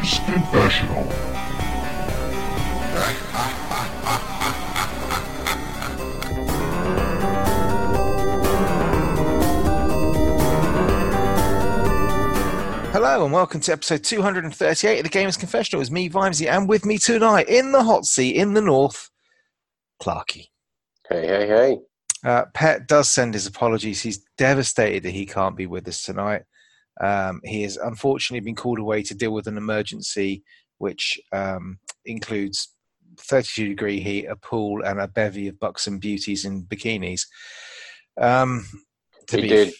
Games Confessional. Hello and welcome to episode 238 of the Gamers Confessional. It's me, Vimesy, and with me tonight in the hot seat in the north, Clarky. Hey, hey, hey. Uh, Pet does send his apologies. He's devastated that he can't be with us tonight. Um, he has unfortunately been called away to deal with an emergency, which um, includes 32 degree heat, a pool, and a bevy of buxom beauties in bikinis. Um, He be did.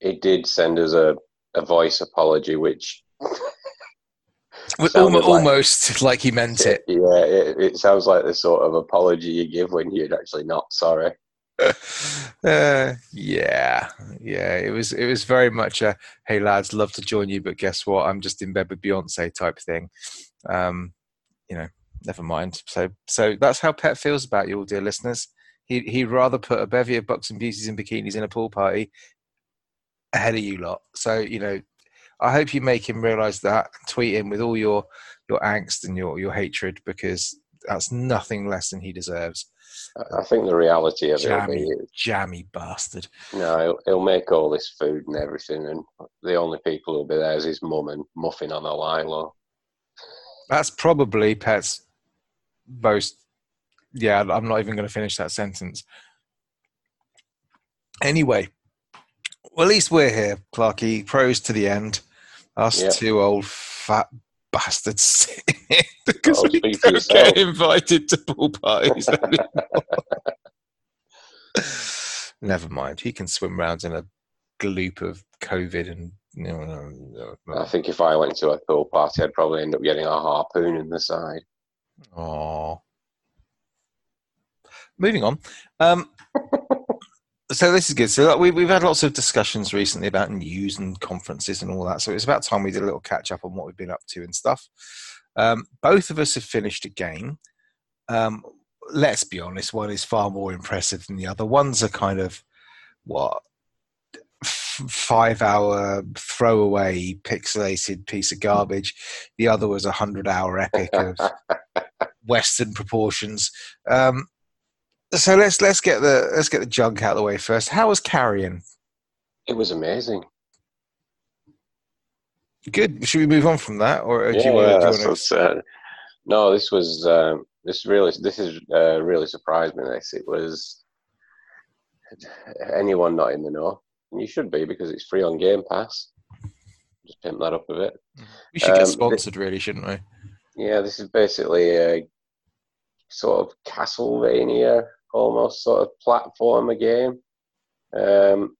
He did send us a, a voice apology, which like- almost like he meant it. yeah, it, it sounds like the sort of apology you give when you're actually not sorry. uh, yeah, yeah. It was it was very much a hey lads, love to join you, but guess what? I'm just in bed with Beyonce type thing. Um, you know, never mind. So so that's how Pet feels about you, all dear listeners. He he'd rather put a bevy of bucks and beauties and bikinis in a pool party ahead of you lot. So you know, I hope you make him realise that. Tweet him with all your your angst and your your hatred because that's nothing less than he deserves. I- think the reality of it Jammy, be jammy bastard. no, he'll, he'll make all this food and everything, and the only people who'll be there is his mum and muffin on a lilo. That's probably Pet's most. Yeah, I'm not even going to finish that sentence. Anyway, well, at least we're here, Clarky. Pros to the end. Us Yeah. two old fat bastards sitting here because we don't yourself. get invited to pool parties. Never mind. He can swim round in a gloop of COVID and. You know, no, no, I think if I went to a pool party, I'd probably end up getting a harpoon in the side. Oh. Moving on. Um, so this is good. So we, we've had lots of discussions recently about news and conferences and all that. So it's about time we did a little catch up on what we've been up to and stuff. Um, both of us have finished a game. Um, let's be honest, one is far more impressive than the other. One's a kind of what f- five hour throwaway pixelated piece of garbage. The other was a hundred hour epic of Western proportions. Um, so let's let's get the let's get the junk out of the way first. How was Carrion? It was amazing. Good. Should we move on from that, or do yeah, you want yeah, to? that's uh, no, this was um, this really this is uh, really surprised me. This it was anyone not in the know. And you should be because it's free on Game Pass. Just pimp that up a bit. we should get um, sponsored, really, shouldn't we? Yeah, this is basically a sort of Castlevania almost sort of platformer game, um,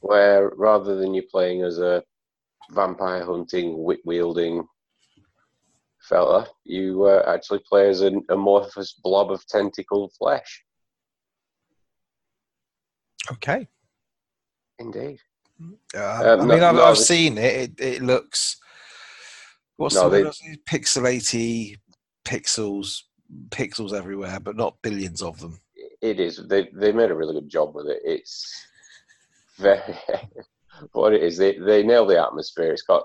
where rather than you playing as a vampire hunting, whip wielding fella, you uh, actually play as an amorphous blob of tentacled flesh. Okay. Indeed. Uh, Um, I no- mean, I've, no, I've seen it. It, it looks. What's No, the they- word? I Pixelaty pixels, pixels everywhere, but not billions of them. It is. They they made a really good job with it. It's very what it is. They they nail the atmosphere. It's got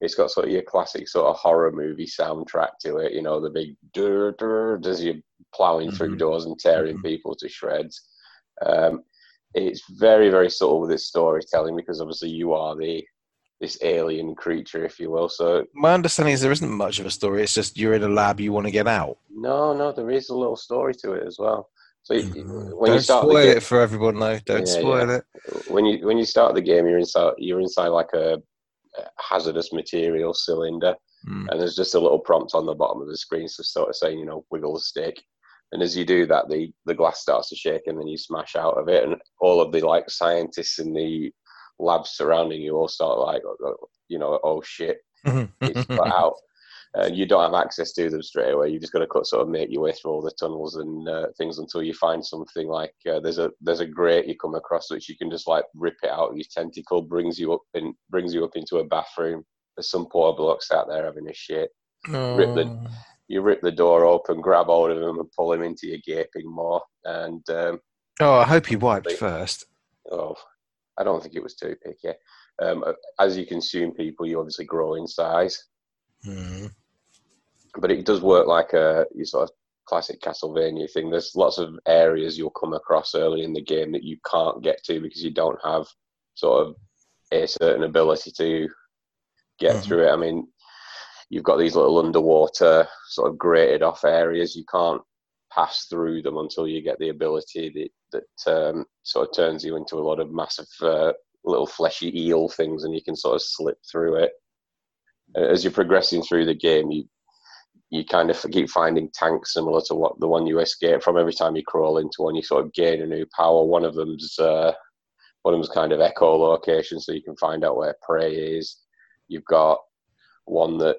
it's got sort of your classic sort of horror movie soundtrack to it. You know, the big dur dur as you're plowing through Mhm. doors and tearing Mhm. people to shreds. Um, it's very very subtle with its storytelling because obviously you are the this alien creature, if you will. So My understanding is there isn't much of a story. It's just you're in a lab, you want to get out. no, no, there is a little story to it as well. So you- Mhm. when Don't you start spoil game, it for everyone, though. Don't Yeah, spoil it. when you when you start the game, you're inside you're inside like a a hazardous material cylinder, Mm. and there's just a little prompt on the bottom of the screen, so sort of saying you know wiggle the stick, and as you do that, the the glass starts to shake, and then you smash out of it, and all of the like scientists in the labs surrounding you all start like you know oh shit it's cut out. And you don't have access to them straight away. You just got to cut, sort of make your way through all the tunnels and uh, things until you find something like uh, there's a there's a grate you come across which you can just like rip it out. Your tentacle brings you up and brings you up into a bathroom. There's some poor blokes out there having a shit. rip the- Oh. You rip the door open, grab hold of him, and pull him into your gaping maw. And um, Oh, I hope he wiped Like- first. oh, I don't think it was too picky. Um, as you consume people, you obviously grow in size. Mm. But it does work like a you sort of classic Castlevania thing. There's lots of areas you'll come across early in the game that you can't get to because you don't have sort of a certain ability to get Mhm. through it. I mean, you've got these little underwater sort of grated off areas. You can't pass through them until you get the ability that that um, sort of turns you into a lot of massive uh, little fleshy eel things, and you can sort of slip through it. As you're progressing through the game, you you kind of keep finding tanks similar to what the one you escape from. Every time you crawl into one, you sort of gain a new power. One of them's uh, one of them's kind of echolocation, so you can find out where prey is. You've got one that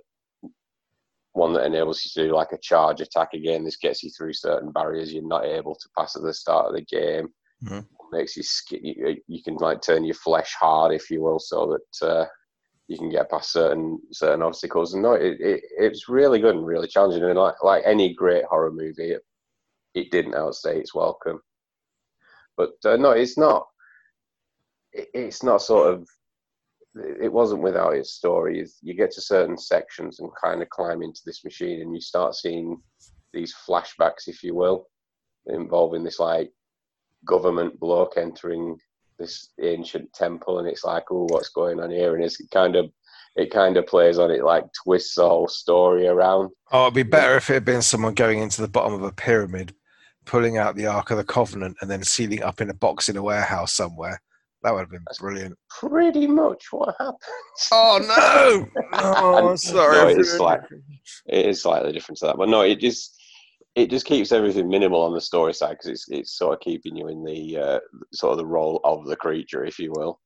one that enables you to do like a charge attack again. This gets you through certain barriers you're not able to pass at the start of the game. Mhm. Makes you, you you can like turn your flesh hard, if you will, so that uh, you can get past certain certain obstacles. And no, it, it it's really good and really challenging. And like like any great horror movie, it, it didn't outstay its welcome. But uh, no, it's not. It, it's not sort of. It wasn't without its story. It's- You get to certain sections and kind of climb into this machine, and you start seeing these flashbacks, if you will, involving this like government bloke entering this ancient temple, and it's like, oh, what's going on here? And it's kind of, it kind of plays on it, like twists the whole story around. Oh, it'd be better if it had been someone going into the bottom of a pyramid, pulling out the Ark of the Covenant, and then sealing up in a box in a warehouse somewhere. That would have been brilliant. Pretty much what happened. Oh no! Oh, sorry. No, it's like it is slightly different to that, but no, it just it just keeps everything minimal on the story side because it's it's sort of keeping you in the uh, sort of the role of the creature, if you will.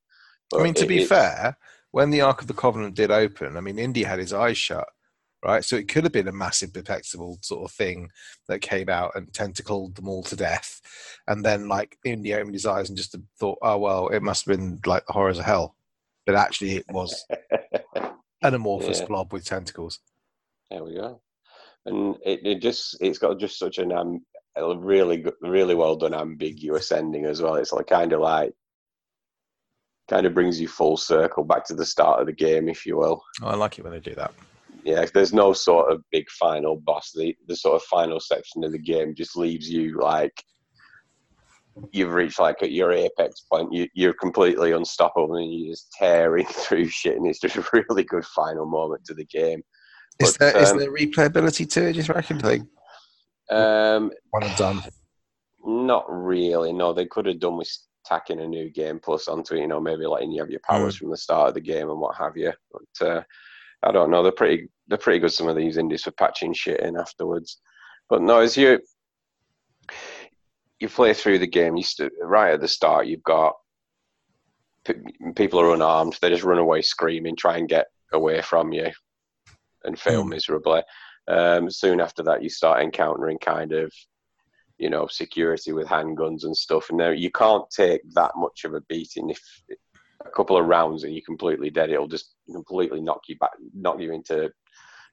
I mean, to it- be it's- fair, when the Ark of the Covenant did open, I mean, Indy had his eyes shut, right? So it could have been a massive perplexable sort of thing that came out and tentacled them all to death. And then, like, Indy opened his eyes and just thought, oh, well, it must have been like the horrors of hell. But actually, it was an amorphous Yeah. blob with tentacles. There we go. And it, it just it's got just such an um, a really good, really well done ambiguous ending as well. It's like kind of like kind of brings you full circle back to the start of the game, if you will. Oh, I like it when they do that. Yeah, there's no sort of big final boss. The the sort of final section of the game just leaves you like you've reached like at your apex point. You you're completely unstoppable and you're just tearing through shit, and it's just a really good final moment to the game. Is But, there is um, there replayability to it? Do you reckon? Like Um, one and done. Not really. No, they could have done with tacking a new game plus onto it. You know, maybe letting you have your powers from the start of the game and what have you. But uh, I don't know. They're pretty. They're pretty good. Some of these indies for patching shit in afterwards. But no, as you you play through the game, you st- right at the start, you've got p- people are unarmed. They just run away screaming, try and get away from you, and fail Hmm. miserably. Um, soon after that, you start encountering kind of you know, security with handguns and stuff. And now you can't take that much of a beating if a couple of rounds and you're completely dead. It'll just completely knock you back, knock you into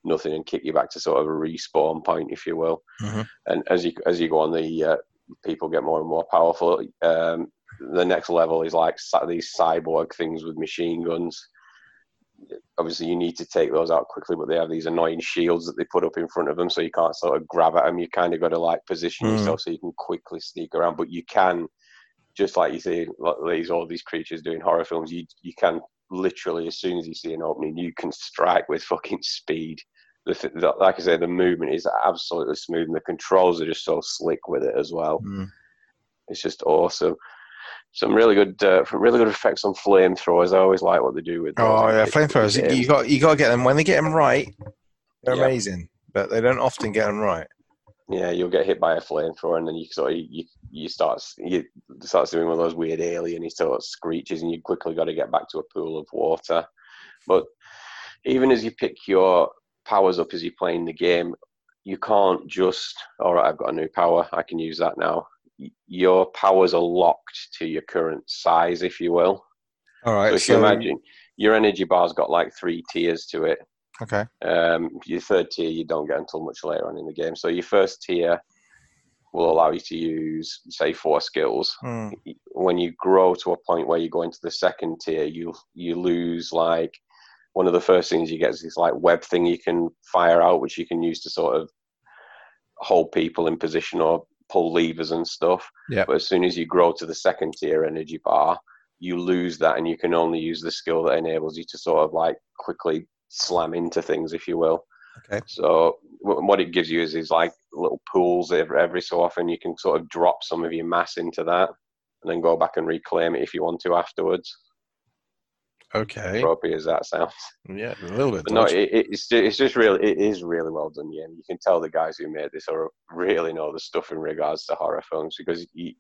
nothing, and kick you back to sort of a respawn point, if you will. Mhm. And as you as you go on, the uh, people get more and more powerful. Um, the next level is like these cyborg things with machine guns. Obviously, you need to take those out quickly, but they have these annoying shields that they put up in front of them, so you can't sort of grab at them. You kind of got to like position Mm. yourself so you can quickly sneak around. But you can, just like you see, like these all these creatures doing horror films. You you can literally as soon as you see an opening, you can strike with fucking speed. The, the, like I say, the movement is absolutely smooth, and the controls are just so slick with it as well. Mm. It's just awesome. Some really good, uh, really good effects on flamethrowers. I always like what they do with. those Oh yeah, flamethrowers. You got you got to get them when they get them right. They're Yeah. amazing, but they don't often get them right. Yeah, you'll get hit by a flamethrower, and then you sort of you you start you start doing one of those weird alien sort of screeches, and you quickly got to get back to a pool of water. But even as you pick your powers up as you're playing the game, you can't just all right. I've got a new power. I can use that now. Your powers are locked to your current size, if you will. All right. So if you imagine, your energy bar's got like three tiers to it. okay. Um, your third tier you don't get until much later on in the game. So your first tier will allow you to use, say, four skills. Hmm. When you grow to a point where you go into the second tier, you you lose like one of the first things you get is this like web thing you can fire out, which you can use to sort of hold people in position or pull levers and stuff. Yeah. But as soon as you grow to the second tier energy bar, you lose that, and you can only use the skill that enables you to sort of like quickly slam into things, if you will. Okay. So what it gives you is is like little pools every, every so often. You can sort of drop some of your mass into that, and then go back and reclaim it if you want to afterwards. Okay. Tropey as that sounds. Yeah, a little bit. But no, it, it- it's ju- it's just really it is really well done. Yeah, you can tell the guys who made this are really know the stuff in regards to horror films because you,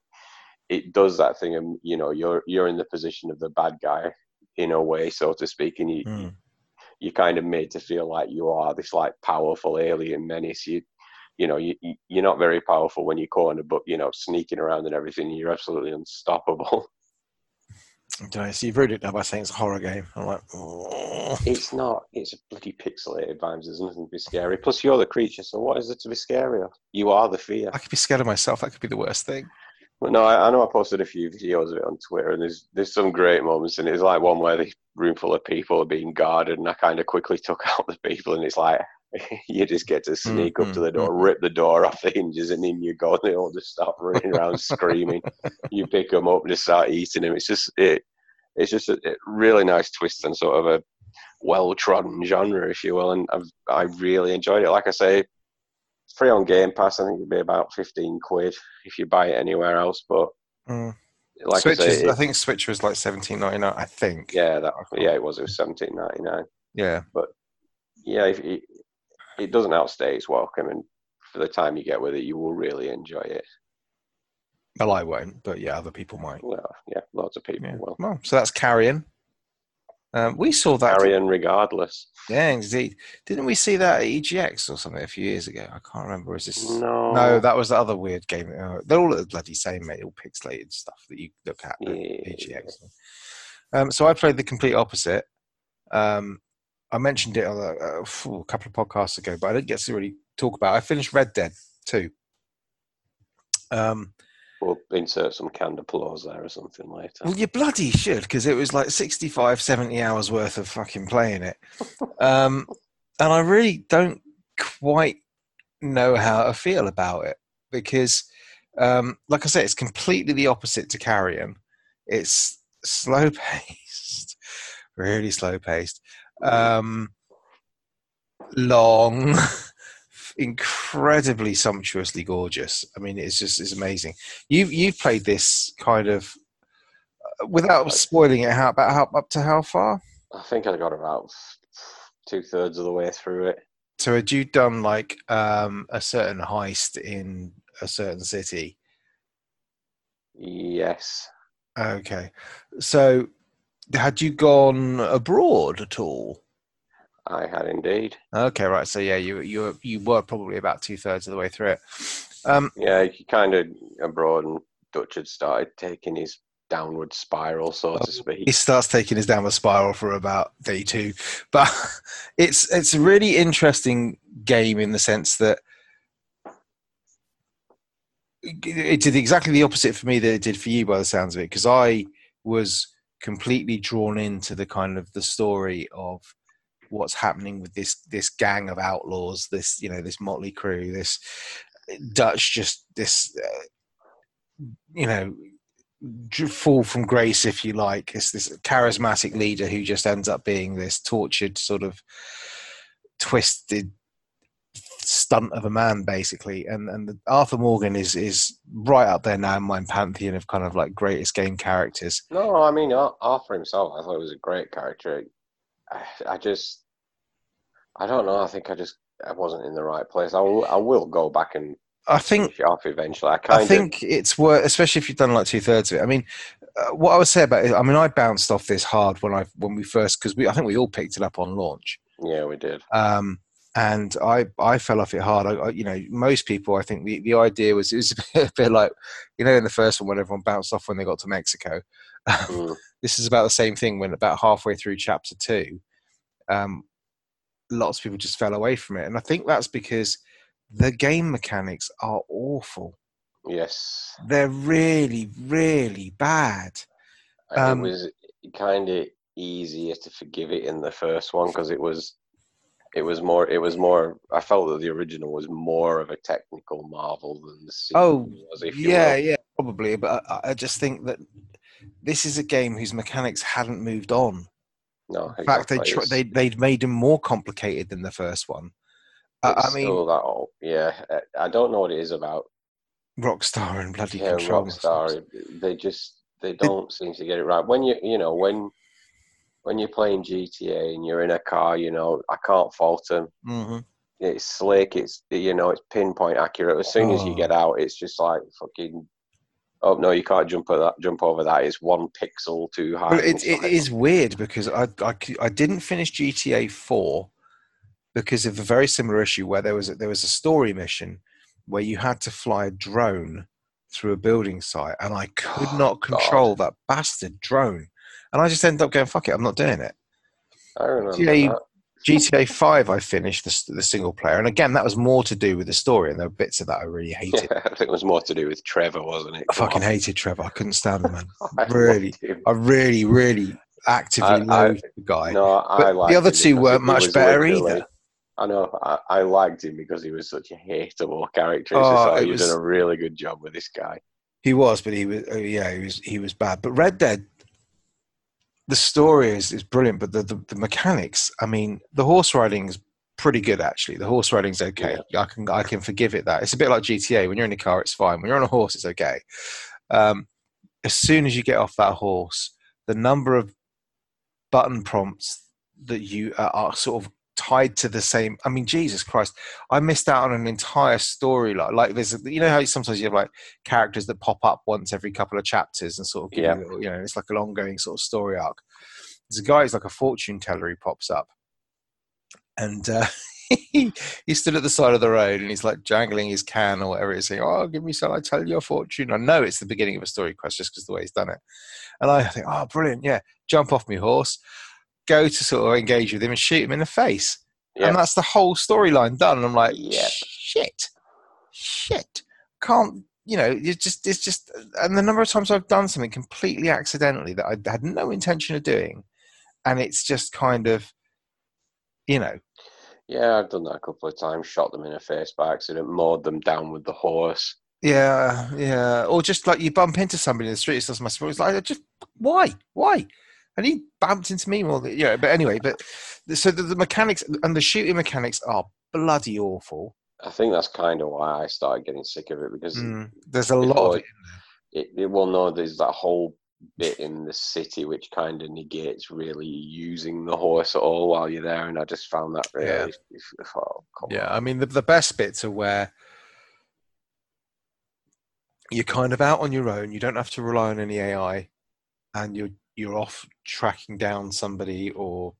it does that thing. And you know, you're you're in the position of the bad guy in a way, so to speak, and you Hmm. you're kind of made to feel like you are this like powerful alien menace. You you know you you- you're not very powerful when you're cornered, but you know sneaking around and everything, you're absolutely unstoppable. Okay, so you've ruined it now by saying it's a horror game. I'm like, oh. It's not. It's a bloody pixelated vibes. There's nothing to be scary. Plus, you're the creature, so what is it to be scary of? You are the fear. I could be scared of myself. That could be the worst thing. But no, I, I know I posted a few videos of it on Twitter, and there's there's some great moments, and it's like one where the room full of people are being guarded, and I kind of quickly took out the people, and it's like you just get to sneak up to the door, rip the door off the hinges, and in you go. They all just start running around screaming. You pick them up, and just start eating them. It's just it, it's just a, a really nice twist and sort of a well trodden genre, if you will, and I've I really enjoyed it. Like I say, free on Game Pass. I think it'd be about fifteen quid if you buy it anywhere else. But Mm. like Switch I is, say, I think Switch was like seventeen ninety nine. I think. yeah, that yeah, it was. It was seventeen ninety nine. Yeah. But yeah, if it, doesn't outstay its welcome, and for the time you get with it, you will really enjoy it. Well, I won't, but yeah, other people might. Well, yeah, lots of people Yeah. will. Well, so that's Carrion. Um, we saw that. Carrion, regardless. Yeah, indeed. Didn't we see that at EGX or something a few years ago? I can't remember. Is this? No, No, that was the other weird game. Uh, they're all the bloody same, mate. All pixelated stuff that you look at at EGX. Um, so I played the complete opposite. Um, I mentioned it on a, a, a couple of podcasts ago, but I didn't get to really talk about. it. I finished Red Dead Two. Um, we'll insert some canned applause there or something later. well, you bloody should, because it was like 65, 70 hours worth of fucking playing it. Um, and I really don't quite know how to feel about it because, um, like I said, it's completely the opposite to Carrion. It's slow paced, really slow paced, um, long, incredibly sumptuously gorgeous. I mean, it's just it's amazing. You've you've played this kind of uh, without spoiling it. How about how up to how far? I think I got about two thirds of the way through it. So had you done like um, a certain heist in a certain city? Yes, Okay. So had you gone abroad at all? I had indeed. Okay, right. So yeah, you you were, you were probably about two thirds of the way through it. Um, Yeah, he kind of abroad, and Dutch had started taking his downward spiral, so to speak. he starts taking his downward spiral for about day two, but it's it's a really interesting game in the sense that it did exactly the opposite for me that it did for you by the sounds of it because I was completely drawn into the kind of the story of what's happening with this this gang of outlaws this you know this motley crew this Dutch just this uh, you know fall from grace if you like. It's this charismatic leader who just ends up being this tortured sort of twisted stunt of a man basically and and the, arthur morgan is is right up there now in my pantheon of kind of like greatest game characters No, I mean Arthur himself. I thought he was a great character. I, I just, I don't know. I think I just I wasn't in the right place. I will, I will go back and i think eventually. I kind I think it's worth, especially if you've done like two thirds of it. I mean, uh, what I would say about it, I mean, I bounced off this hard when I when we first because we I think we all picked it up on launch, yeah, we did. um, and I I fell off it hard. I, I, you know, most people I think the, the idea was it was a bit, a bit like you know in the first one when everyone bounced off when they got to Mexico. Mm. this is about the same thing when about halfway through chapter two, um, lots of people just fell away from it, and I think that's because the game mechanics are awful. Yes, They're really, really bad. Um, it was kind of easier to forgive it in the first one because it was it was more it was more i felt that the original was more of a technical marvel than the sequel Oh, was if you yeah, will. yeah, probably. But I, I just think that this is a game whose mechanics hadn't moved on. no In fact, they tr- they they'd made them more complicated than the first one. Uh, I mean, still that old. yeah I- i don't know what it is about Rockstar and bloody yeah, control. Rockstar, they just they don't seem to get it right. When you you know when when you're playing GTA and you're in a car, you know I can't fault them. hmm It's slick. It's you know it's pinpoint accurate. As soon as you Oh. get out, it's just like fucking. Oh no, you can't jump over that. Jump over that. It's one pixel too high. But it, it is weird because I, I I didn't finish GTA Four because of a very similar issue where there was a, there was a story mission where you had to fly a drone through a building site and I could Oh, not God. control that bastard drone and I just ended up going fuck it I'm not doing it. I remember GTA that. GTA Five I finished the, the single player and again that was more to do with the story and there were bits of that I really hated. Yeah, I think it was more to do with Trevor, wasn't it? I fucking hated Trevor. I couldn't stand him, man. I really. I really, really actively I- I- the guy. No, I But liked the other two weren't much better either. I know. I, I liked him because he was such a hateable character. Oh, like, you've done a really good job with this guy. He was, but he was uh, yeah, he was he was bad. But Red Dead, the story is, is brilliant, but the, the the mechanics. I mean, the horse riding is pretty good actually. The horse riding's okay. I can I can forgive it that. It's a bit like GTA. When you're in a car, it's fine. When you're on a horse, it's okay. Um, as soon as you get off that horse, the number of button prompts that you are sort of tied to the same. I mean, Jesus Christ, I missed out on an entire storyline. Like there's, you know how sometimes you have like characters that pop up once every couple of chapters and sort of, give Yeah. you, you know, it's like an ongoing sort of story arc. There's a guy who's like a fortune teller who pops up, and uh, he, he stood at the side of the road and he's like jangling his can or whatever. He's saying, "Oh, give me some. I tell you a fortune." I know it's the beginning of a story quest just because the way he's done it, and I think, "Oh, brilliant! Yeah, jump off my horse." Go to sort of engage with him and shoot him in the face Yeah. and that's the whole storyline done. And I'm like, Yeah. shit, shit, can't you know? You just it's just, and the number of times I've done something completely accidentally that I had no intention of doing, and it's just kind of, you know, Yeah, I've done that a couple of times. Shot them in the face by accident, mowed them down with the horse. yeah, yeah, or just like you bump into somebody in the street, it's just my sport. It's like, just why, why? And he bumped into me more than yeah, but anyway, but so the, the mechanics and the shooting mechanics are bloody awful. I think that's kind of why I started getting sick of it because Mm, there's a lot of it. it, it well no, there's that whole bit in the city which kind of negates really using the horse at all while you're there, and I just found that really. Yeah. Oh, Yeah. I mean the the best bits are where you're kind of out on your own. You don't have to rely on any AI, and you're you're off tracking down somebody or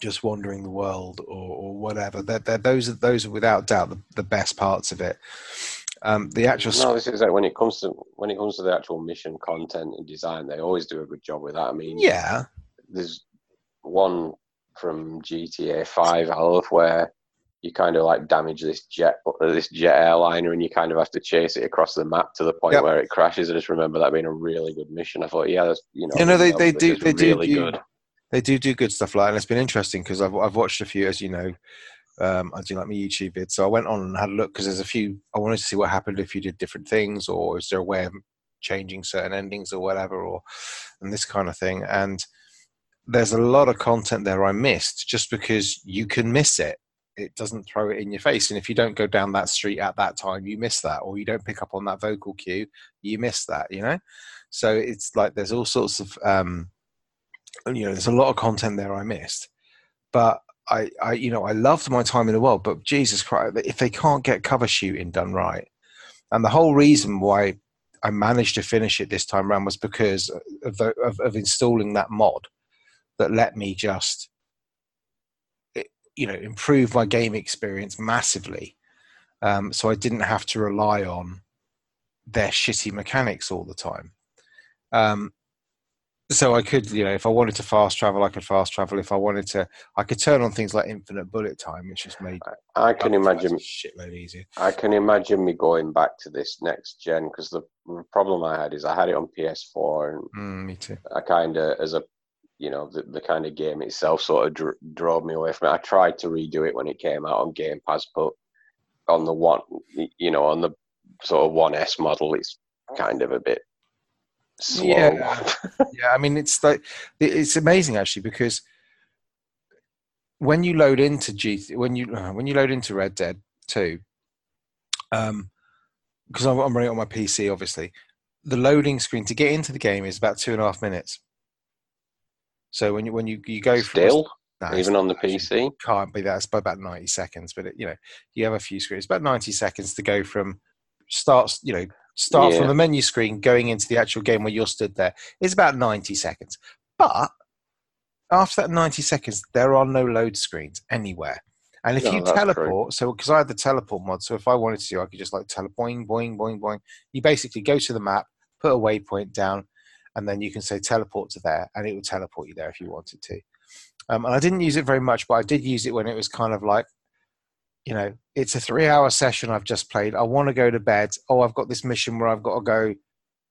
just wandering the world or, or whatever. They're, they're, those are those are without doubt the, the best parts of it. Um, the actual No, this is like when it comes to when it comes to the actual mission content and design, they always do a good job with that. I mean, yeah, there's one from GTA Five, love, where you kind of like damage this jet this jet airliner, and you kind of have to chase it across the map to the point Yep. where it crashes. I just remember that being a really good mission. I thought, yeah, that's you know, You know, they- they do- they do really do- good. they do do good stuff like that. And it's been interesting because I've I've watched a few, as you know. Um, I do like my YouTube vids, so I went on and had a look because there's a few. I wanted to see what happened if you did different things, or is there a way of changing certain endings or whatever, or and this kind of thing. And there's a lot of content there I missed just because you can miss it. It doesn't throw it in your face, and if you don't go down that street at that time, you miss that, or you don't pick up on that vocal cue, you miss that. You know, so it's like there's all sorts of um, you know, there's a lot of content there I missed, but I, I, you know, I loved my time in the world. But Jesus Christ, if they can't get cover shooting done right, and the whole reason why I managed to finish it this time around was because of, the, of, of installing that mod that let me just, you know, improve my game experience massively. Um, so I didn't have to rely on their shitty mechanics all the time. Um, so I could, you know, if I wanted to fast travel, I could fast travel. If I wanted to, I could turn on things like infinite bullet time, which just made I can imagine shitload easier. I can imagine me going back to this next gen because the problem I had is I had it on PS4 and Mm, me too. I kind of as a you know the, the kind of game itself sort of dr- drove me away from it. I tried to redo it when it came out on Game Pass, but on the one, you know, on the sort of one S model, it's kind of a bit slow. Yeah, yeah. I mean, it's like it's amazing actually because when you load into G when you uh, when you load into Red Dead Two, um, because I'm, I'm running it on my PC, obviously, the loading screen to get into the game is about two and a half minutes. So when you when you you go still. Nah, even on the PC, can't be that. It's by about ninety seconds, but it, you know you have a few screens. About ninety seconds to go from starts. You know, start yeah. from the menu screen going into the actual game where you're stood there. It's about ninety seconds. But after that ninety seconds, there are no load screens anywhere. And if no, you teleport, true. so because I had the teleport mod, so if I wanted to, I could just like teleport, boing, boing, boing, boing. You basically go to the map, put a waypoint down, and then you can say teleport to there, and it will teleport you there if you wanted to. Um, and I didn't use it very much, but I did use it when it was kind of like, you know, it's a three hour session I've just played. I want to go to bed. Oh, I've got this mission where I've got to go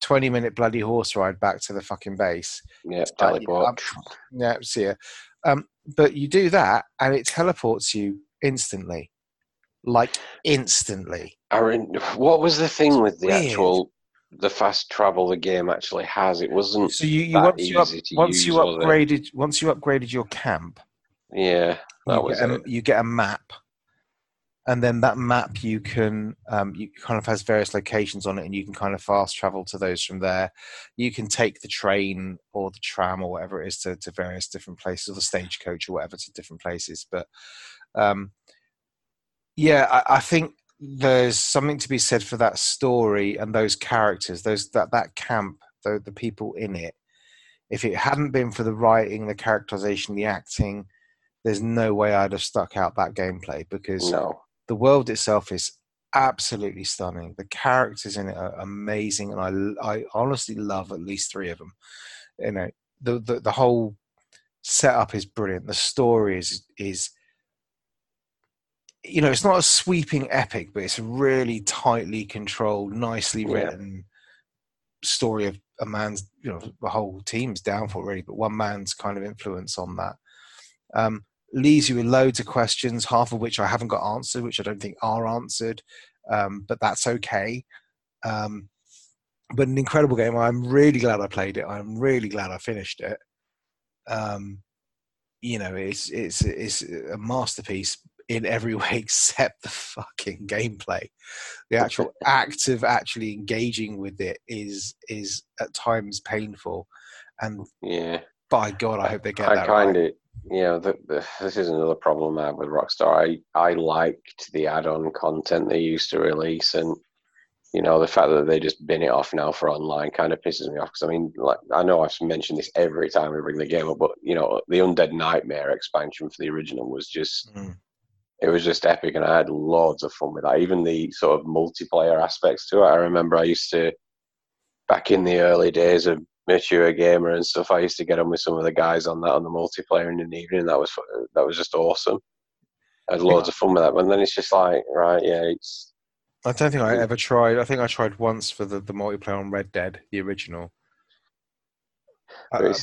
20 minute bloody horse ride back to the fucking base. Yeah, teleport. yeah, see ya. Um, but you do that and it teleports you instantly. Like instantly. Aaron, what was the thing with the Weird. actual the fast travel the game actually has. It wasn't so you, you once you, up, once you upgraded once you upgraded your camp. Yeah, that you was get a, you get a map, and then that map you can um, you kind of has various locations on it, and you can kind of fast travel to those from there. You can take the train or the tram or whatever it is to, to various different places, or the stagecoach or whatever to different places. But um, yeah, I, I think there's something to be said for that story and those characters, those that that camp, the the people in it. If it hadn't been for the writing, the characterization, the acting, there's no way I'd have stuck out that gameplay because no. the world itself is absolutely stunning. The characters in it are amazing, and I I honestly love at least three of them. You know, the the, the whole setup is brilliant. The story is is you know, it's not a sweeping epic, but it's a really tightly controlled, nicely written yeah. story of a man's, you know, the whole team's downfall really, but one man's kind of influence on that. Um, leaves you with loads of questions, half of which I haven't got answered, which I don't think are answered, um, but that's okay. Um, but an incredible game. I'm really glad I played it. I'm really glad I finished it. Um, you know, it's it's it's a masterpiece in every way except the fucking gameplay. The actual act of actually engaging with it is is at times painful, and yeah, by God, I hope they get I that kind right. of. You know, the, the, this is another problem I have with Rockstar. I, I liked the add-on content they used to release, and you know the fact that they just bin it off now for online kind of pisses me off because i mean like i know i've mentioned this every time we bring the game up but you know the undead nightmare expansion for the original was just mm it was just epic, and I had loads of fun with that. Even the sort of multiplayer aspects to it. I remember I used to, back in the early days of mature gamer and stuff, I used to get on with some of the guys on that on the multiplayer in the evening. That was that was just awesome. I had loads yeah. of fun with that. But then it's just like, right, yeah, it's. I don't think I ever tried. I think I tried once for the, the multiplayer on Red Dead, the original. Uh,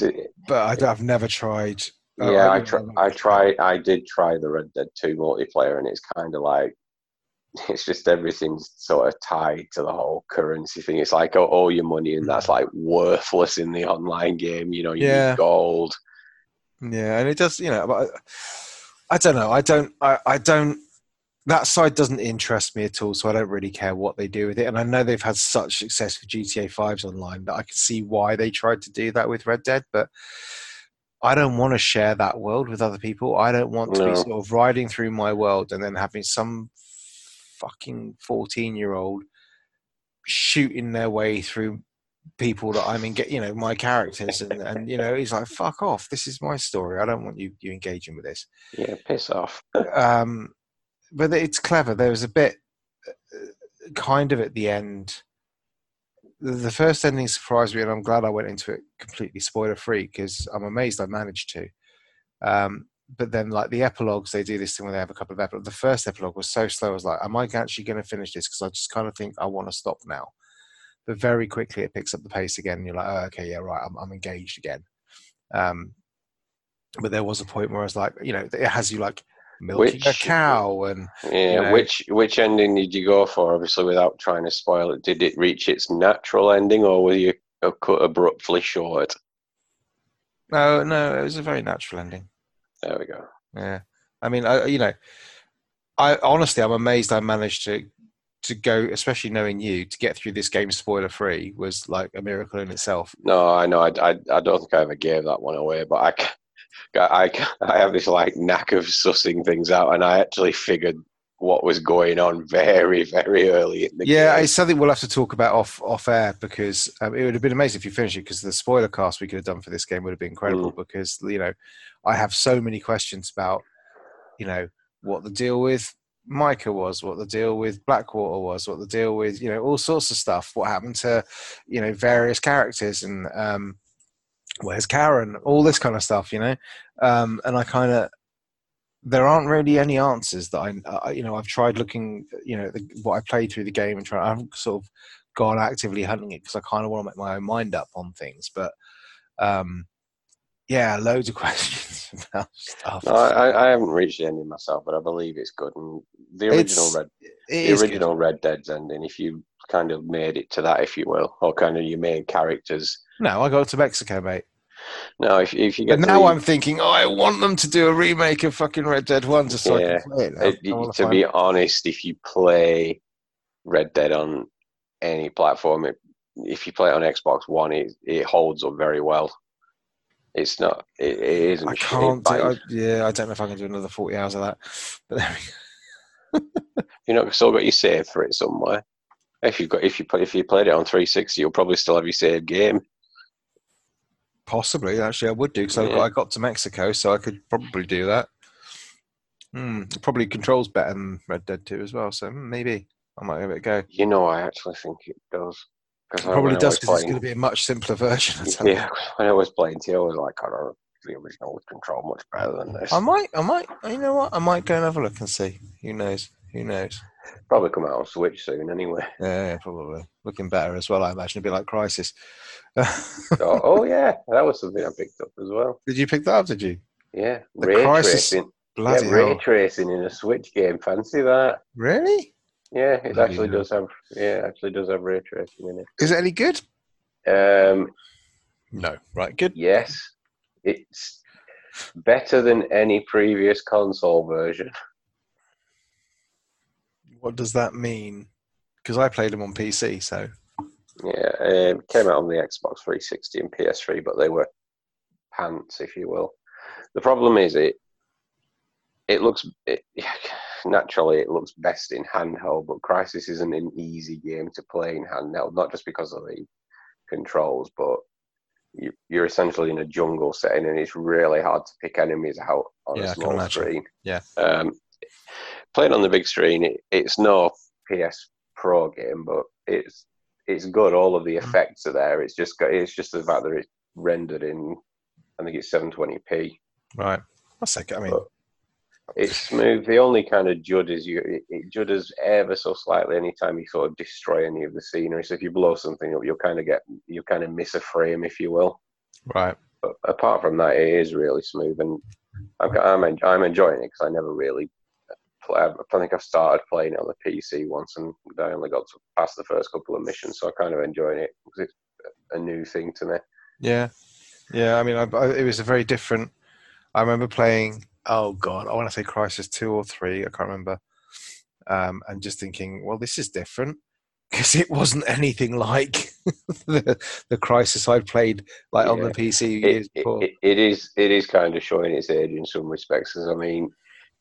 but I, have never tried Oh, yeah, I, try, I try. I did try the Red Dead Two multiplayer, and it's kind of like it's just everything's sort of tied to the whole currency thing. It's like oh, all your money, and that's like worthless in the online game. You know, you yeah. need gold. Yeah, and it does. You know, but I, I don't know. I don't. I, I don't. That side doesn't interest me at all, so I don't really care what they do with it. And I know they've had such success with GTA 5s online that I can see why they tried to do that with Red Dead, but I don't want to share that world with other people. I don't want to no. be sort of riding through my world and then having some fucking 14 year old shooting their way through people that I'm in, you know, my characters, and, and you know, he's like, "Fuck off! This is my story. I don't want you you engaging with this." Yeah, piss off. um, but it's clever. There was a bit, uh, kind of at the end, the first ending surprised me, and I'm glad I went into it completely spoiler free because I'm amazed I managed to. Um, but then, like the epilogues, they do this thing where they have a couple of epilogues. The first epilogue was so slow. I was like, "Am I actually going to finish this?" Because I just kind of think I want to stop now. But very quickly, it picks up the pace again. And you're like, "Oh, okay, yeah, right. I'm, I'm engaged again." Um, but there was a point where I was like, you know, it has you like milking a Which- cow and Yeah, you know. which which ending did you go for? Obviously, without trying to spoil it, did it reach its natural ending, or were you cut abruptly short? no, no, it was a very natural ending. There we go. Yeah, I mean, I you know, I honestly, I'm amazed I managed to to go, especially knowing you, to get through this game spoiler free was like a miracle in itself. No, I know. I, I, I don't think I ever gave that one away, but I, I, I have this like knack of sussing things out, and I actually figured what was going on very, very early in the game. Yeah, game. it's something we'll have to talk about off off air because um, it would have been amazing if you finished it because the spoiler cast we could have done for this game would have been incredible because you know I have so many questions about you know what the deal with Micah was, what the deal with Blackwater was, what the deal with you know all sorts of stuff. What happened to you know various characters and um, where's Karen? All this kind of stuff, you know. Um, and I kind of there aren't really any answers that I, I you know I've tried looking you know the, what I played through the game and try I've sort of gone actively hunting it because I kind of want to make my own mind up on things but um yeah loads of questions about stuff No, I, I- haven't reached the ending myself, but I believe it's good. And the original It's- Red, the is good. original Red Dead's ending, if you kind of made it to that, if you will, or kind of your main characters. no I got to Mexico mate No, if if you get and now the- I'm thinking oh I want them to do a remake of fucking Red Dead 1 just so I Yeah. can play it. It- to be honest, if you play Red Dead on any platform, it, if you play it on Xbox One, it, it holds up very well. It's not. It, it isn't. I can't do, I, yeah I don't know if I can do another 40 hours of that but there we go. you know, still got your save for it somewhere. If you've got, if you if you played it on 360, you'll probably still have your save game. Possibly, actually, I would do because I, Yeah. got, I got to Mexico, so I could probably do that. It probably controls better than Red Dead 2 as well, so hmm, maybe I might give it a go. You know, I actually think it does. Cause I- Probably does because it's going to be a much simpler version. Yeah, when I was playing T, I was like, I don't know, the original would control much better than this. I might, I might, you know what? I might go and have a look and see. Who knows? Who knows? Probably come out on Switch soon anyway. Yeah, probably looking better as well. I imagine a bit like Crysis. oh, oh yeah, that was something I picked up as well. did you pick that up? Did you? Yeah, The ray Crysis- tracing. Bloody yeah, ray hell! tracing in a Switch game. Fancy that? Really? Yeah, it Bloody actually hell. does have. Yeah, actually does have ray tracing in it. Is it any good? Um, No. Right. Good. yes, it's better than any previous console version. What does that mean? Because I played them on PC, so Yeah, um, came out on the Xbox 360 and PS3, but they were pants, if you will. The problem is it. It looks it, naturally it looks best in handheld, but Crysis isn't an easy game to play in handheld. Not just because of the controls, but you, you're essentially in a jungle setting, and it's really hard to pick enemies out on Yeah, I a can small screen. Yeah. Um, playing on the big screen, it, it's no PS Pro game, but it's it's good. All of the Mm. effects are there. It's just got, it's just the fact that it's rendered in, I think it's 720p. right. That's okay. I mean, But- It's smooth. The only kind of jud is you it, it judders ever so slightly anytime you sort of destroy any of the scenery. So if you blow something up, you'll kind of get you kind of miss a frame, if you will. right. But apart from that, it is really smooth, and I'm I'm, I'm enjoying it because I never really. Play, I think I've started playing it on the PC once, and I only got to past the first couple of missions, so I kind of enjoying it because it's a new thing to me. Yeah, yeah. I mean, I, I, it was a very different. I remember playing. Oh God, I want to say Crysis two or three. I can't remember. Um, and just thinking, well, this is different because it wasn't anything like the, the Crysis I'd played like on the Yeah. PC years It, it, before. it, it is it is kind of showing its age in some respects. 'cause, I mean,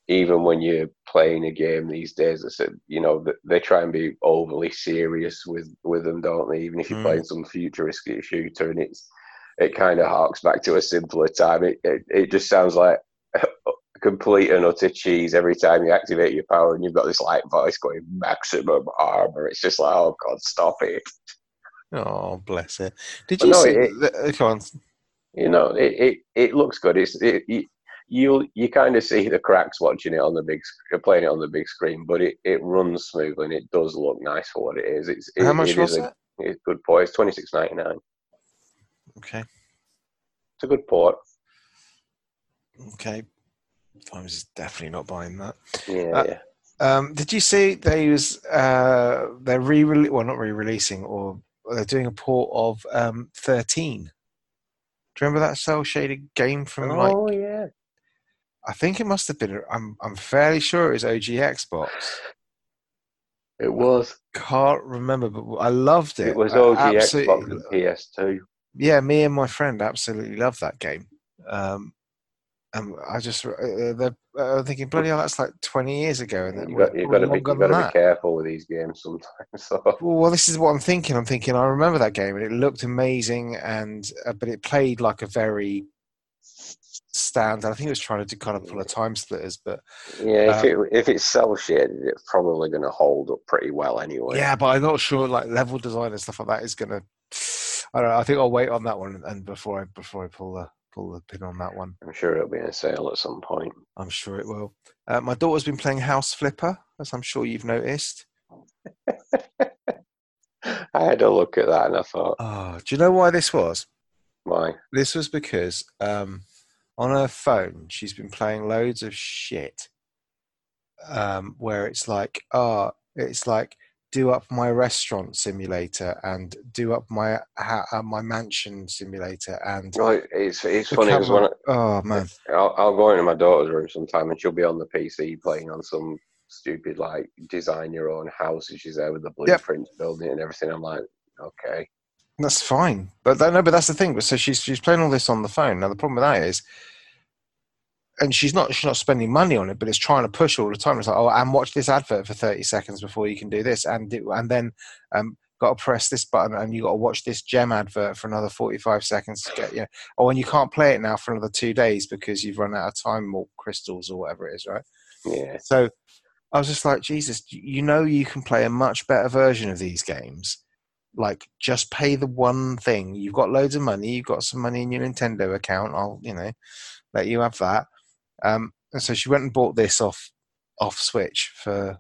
even when you're playing a game these days, I said you know they try and be overly serious with with them, don't they? Even if you're Mm. playing some futuristic shooter, and it's it kind of harks back to a simpler time. It it, it just sounds like complete and utter cheese every time you activate your power, and you've got this light voice going maximum armor. It's just like, oh god, stop it. oh, bless it. Did But you no, see? it- the, uh, come on. You know, it, it, it looks good. It's it, you you, you kind of see the cracks watching it on the big playing it on the big screen, but it, it runs smoothly and it does look nice for what it is. It's it, How much it was is it? a, It's good port. It's twenty six ninety nine. Okay. It's a good port. Okay. Times is definitely not buying that. Yeah, Uh, yeah. Um, did you see they was uh, they're re well not re-releasing or they're doing a port of um, 13. Do you remember that cell shaded game from like Oh yeah. I think it must have been I'm I'm fairly sure it was OG Xbox. It was. Can't remember, but I loved it. It was I OG Xbox and PS2. Yeah, me and my friend absolutely loved that game. Um, and I just uh, uh, thinking, bloody hell, that's like 20 years ago, and then You got, you've got to be, you've got to be careful with these games sometimes. So Well, well, this is what I'm thinking. I'm thinking I remember that game and it looked amazing, and uh, but it played like a very standard. I think it was trying to do, kind of pull a TimeSplitters, but yeah, if Um, it if it's cell shaded, it's probably going to hold up pretty well anyway. yeah, but I'm not sure like level design and stuff like that is gonna. I don't know. I think I'll wait on that one and before I before I pull the pull the pin on that one. I'm sure it'll be on sale at some point. I'm sure it will. Uh, my daughter's been playing House Flipper, as I'm sure you've noticed. I had a look at that and I thought, Oh, do you know why this was? why? This was because um, on her phone, she's been playing loads of shit um, where it's like, oh, it's like do up my restaurant simulator and do up my ha- uh, my mansion simulator and Right, it's it's funny because when oh man, I, I'll, I'll go into my daughter's room sometime and she'll be on the PC playing on some stupid like design your own house and she's there with the Yep. blueprints building and everything. I'm like, okay, that's fine. But that, no, but that's the thing. But so she's she's playing all this on the phone. Now the problem with that is. And she's not she's not spending money on it, but it's trying to push all the time. It's like, oh, and watch this advert for thirty seconds before you can do this, and do, and then um, got to press this button, and you got to watch this gem advert for another forty five seconds to get you. Know, oh, and you can't play it now for another two days because you've run out of time or crystals or whatever it is, right? yeah, So I was just like, Jesus, you know, you can play a much better version of these games. Like, just pay the one thing. You've got loads of money. You've got some money in your Nintendo account. I'll, you know, let you have that. Um, and so she went and bought this off off Switch for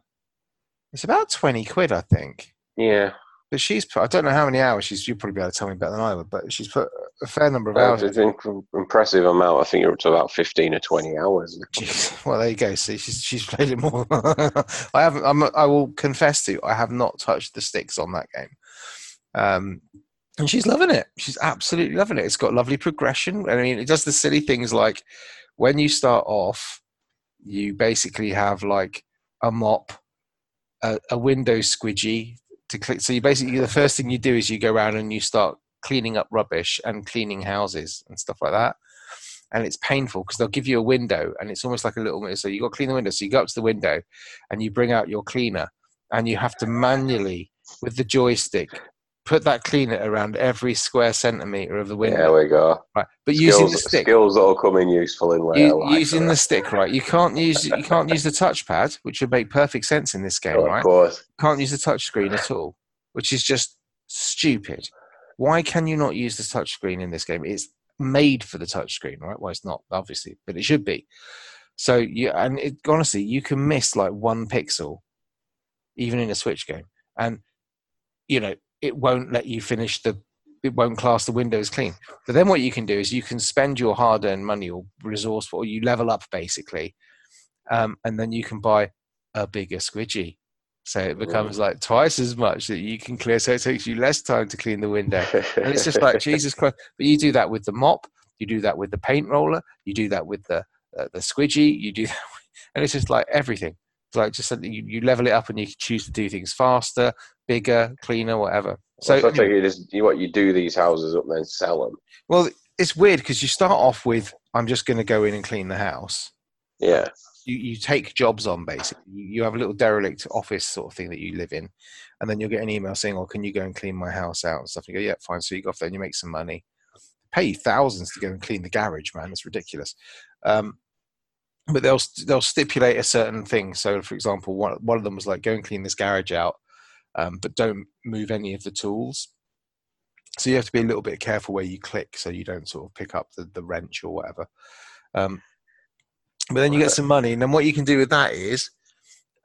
it's about twenty quid, I think. yeah. But she's put, I don't know how many hours she's. You'd probably be able to tell me better than I would. But she's put a fair number of hours. It's an impressive amount. I think you're up to about fifteen or twenty hours. Jeez. Well, there you go. See, she's she's played it more. I haven't. I'm, I will confess to you, I have not touched the sticks on that game. Um, and she's loving it. She's absolutely loving it. It's got lovely progression. I mean, it does the silly things like when you start off, you basically have like a mop, a, a window squidgy to click. So you basically the first thing you do is you go around and you start cleaning up rubbish and cleaning houses and stuff like that and it's painful because they'll give you a window and it's almost like a little so you got to clean the window so you go up to the window and you bring out your cleaner and you have to manually with the joystick put that cleaner around every square centimeter of the window. There we go. right but using the stick skills that'll come in useful in later. life, using right? the stick right you can't use you can't use the touchpad which would make perfect sense in this game Oh, right Of course. can't use the touch screen at all, which is just stupid. Why can you not use the touchscreen in this game? It's made for the touchscreen, right? Well, it's not obviously, but it should be. So you and it, honestly, you can miss like one pixel, even in a Switch game, and you know it won't let you finish the. It won't class the windows clean. But then what you can do is you can spend your hard-earned money or resource, or you level up basically, um, and then you can buy a bigger squidgy. So it becomes like twice as much that you can clear. So it takes you less time to clean the window. And it's just like Jesus Christ. But you do that with the mop. You do that with the paint roller. You do that with the uh, the squidgy. You do that, and it's just like everything. Like just something you, you level it up and you can choose to do things faster, bigger, cleaner, whatever. So, So I take it is you what you do these houses up and then sell them. well, it's weird because you start off with I'm just going to go in and clean the house. Yeah, you, you take jobs on basically. You, you have a little derelict office sort of thing that you live in, and then you'll get an email saying, "Oh, can you go and clean my house out and stuff?" And you go, "Yeah, fine." So you go off there and you make some money. Pay thousands to go and clean the garage, man. It's ridiculous. Um, but they'll they'll stipulate a certain thing. So, for example, one one of them was like, "Go and clean this garage out, um, but don't move any of the tools." So you have to be a little bit careful where you click, so you don't sort of pick up the, the wrench or whatever. Um, but then you get some money, and then what you can do with that is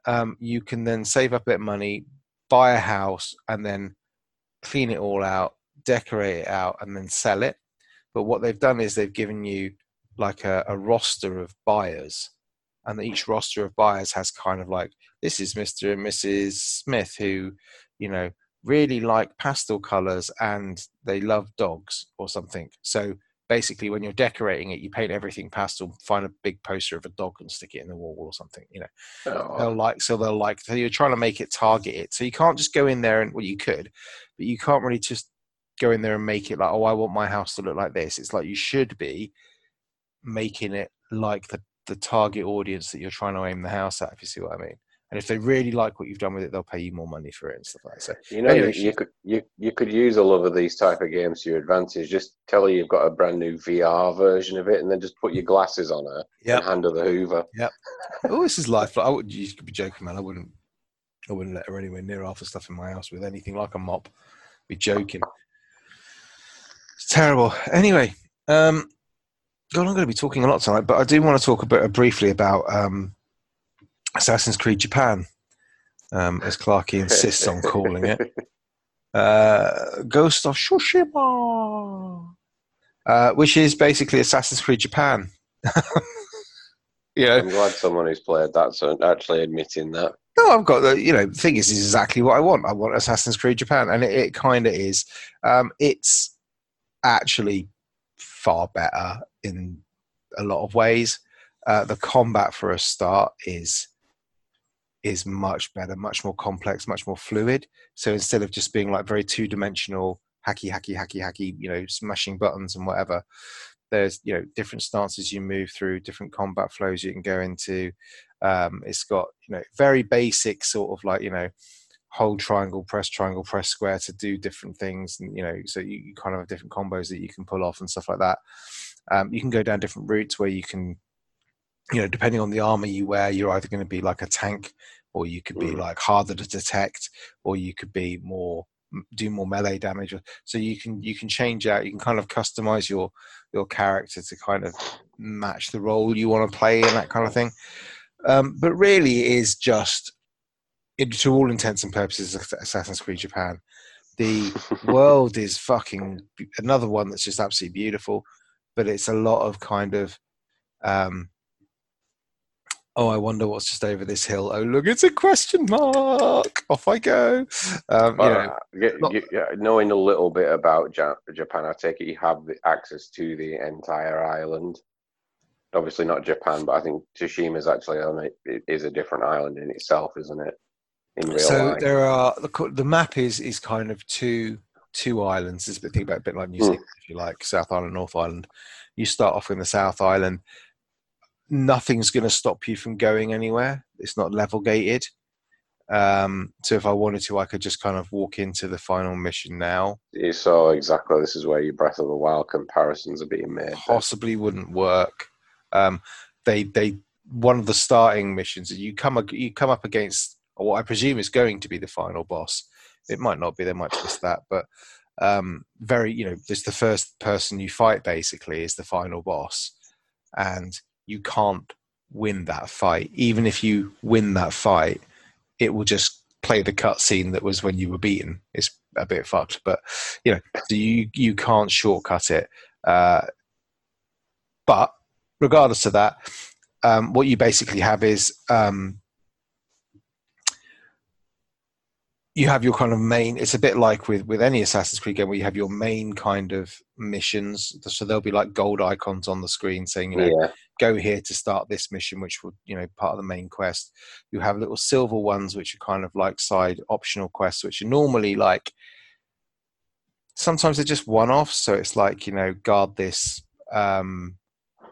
um, you can then save up a bit of money, buy a house, and then clean it all out, decorate it out, and then sell it. But what they've done is they've given you like a, a roster of buyers, and each roster of buyers has kind of like this is Mr. and Mrs. Smith who, you know, really like pastel colors and they love dogs or something. So basically when you're decorating it you paint everything pastel find a big poster of a dog and stick it in the wall or something you know oh. they'll like so they'll like so you're trying to make it target it so you can't just go in there and well you could but you can't really just go in there and make it like oh i want my house to look like this it's like you should be making it like the the target audience that you're trying to aim the house at if you see what i mean and if they really like what you've done with it, they'll pay you more money for it and stuff like that. So, you know, anyway, you, you, could you you could use a lot of these type of games to your advantage. Just tell her you've got a brand new VR version of it, and then just put your glasses on her yep. and hand her the Hoover. Yep. oh, this is life. I would. You could be joking, man. I wouldn't. I wouldn't let her anywhere near half the stuff in my house with anything like a mop. Be joking. It's terrible. Anyway, um, God, I'm going to be talking a lot tonight, but I do want to talk a bit briefly about um, Assassin's Creed Japan, um, as Clarky insists on calling it. Uh, Ghost of Tsushima, uh, which is basically Assassin's Creed Japan. yeah, I'm glad someone who's played that's actually admitting that. No, I've got the. You know, the thing is, is exactly what I want. I want Assassin's Creed Japan, and it, it kind of is. Um, it's actually far better in a lot of ways. Uh, the combat, for a start, is is much better, much more complex, much more fluid. So instead of just being like very two dimensional, hacky, hacky, hacky, hacky, you know, smashing buttons and whatever, there's you know different stances you move through, different combat flows you can go into. Um, it's got you know very basic sort of like you know hold triangle, press triangle, press square to do different things, and you know so you, you kind of have different combos that you can pull off and stuff like that. Um, you can go down different routes where you can you know, depending on the armor you wear, you're either going to be like a tank, or you could be mm. like harder to detect, or you could be more do more melee damage. So you can you can change out. You can kind of customize your your character to kind of match the role you want to play and that kind of thing. Um, but really, it is just, it, to all intents and purposes, Assassin's Creed Japan. The world is fucking another one that's just absolutely beautiful, but it's a lot of kind of um, oh, I wonder what's just over this hill. Oh, look, it's a question mark. Off I go. Um, well, you know, knowing a little bit about Japan, I take it you have the access to the entire island. Obviously, not Japan, but I think Tsushima is actually on it. It is a different island in itself, isn't it? In real so life. there are the, the map is is kind of two two islands. It's a bit, think about a bit like New hmm. Zealand, if you like, South Island, North Island. You start off in the South Island nothing's going to stop you from going anywhere. It's not level gated. Um, so if I wanted to, I could just kind of walk into the final mission now. So exactly, this is where your Breath of the Wild comparisons are being made. Possibly wouldn't work. Um, they they one of the starting missions you come you come up against what I presume is going to be the final boss. It might not be. They might twist that, but um, very you know, this the first person you fight basically is the final boss, and you can't win that fight. Even if you win that fight, it will just play the cutscene that was when you were beaten. It's a bit fucked, but you know, so you you can't shortcut it. Uh, but regardless of that, um, what you basically have is um, you have your kind of main it's a bit like with with any assassin's creed game where you have your main kind of missions. So there'll be like gold icons on the screen saying you know yeah. go here to start this mission which will you know part of the main quest. You have little silver ones which are kind of like side optional quests which are normally like sometimes they're just one-offs. So it's like you know guard this um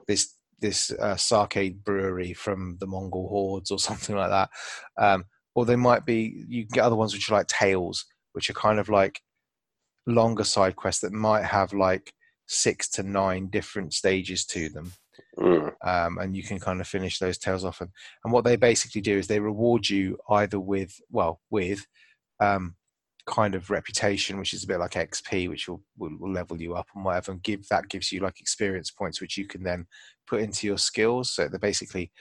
this this uh, sake brewery from the mongol hordes or something like that. Um or they might be you get other ones which are like tales which are kind of like longer side quests that might have like six to nine different stages to them. Mm. um, and you can kind of finish those tales off. And, and what they basically do is they reward you either with well with um, kind of reputation which is a bit like xp which will, will, will level you up and whatever and give that gives you like experience points which you can then put into your skills. So they're basically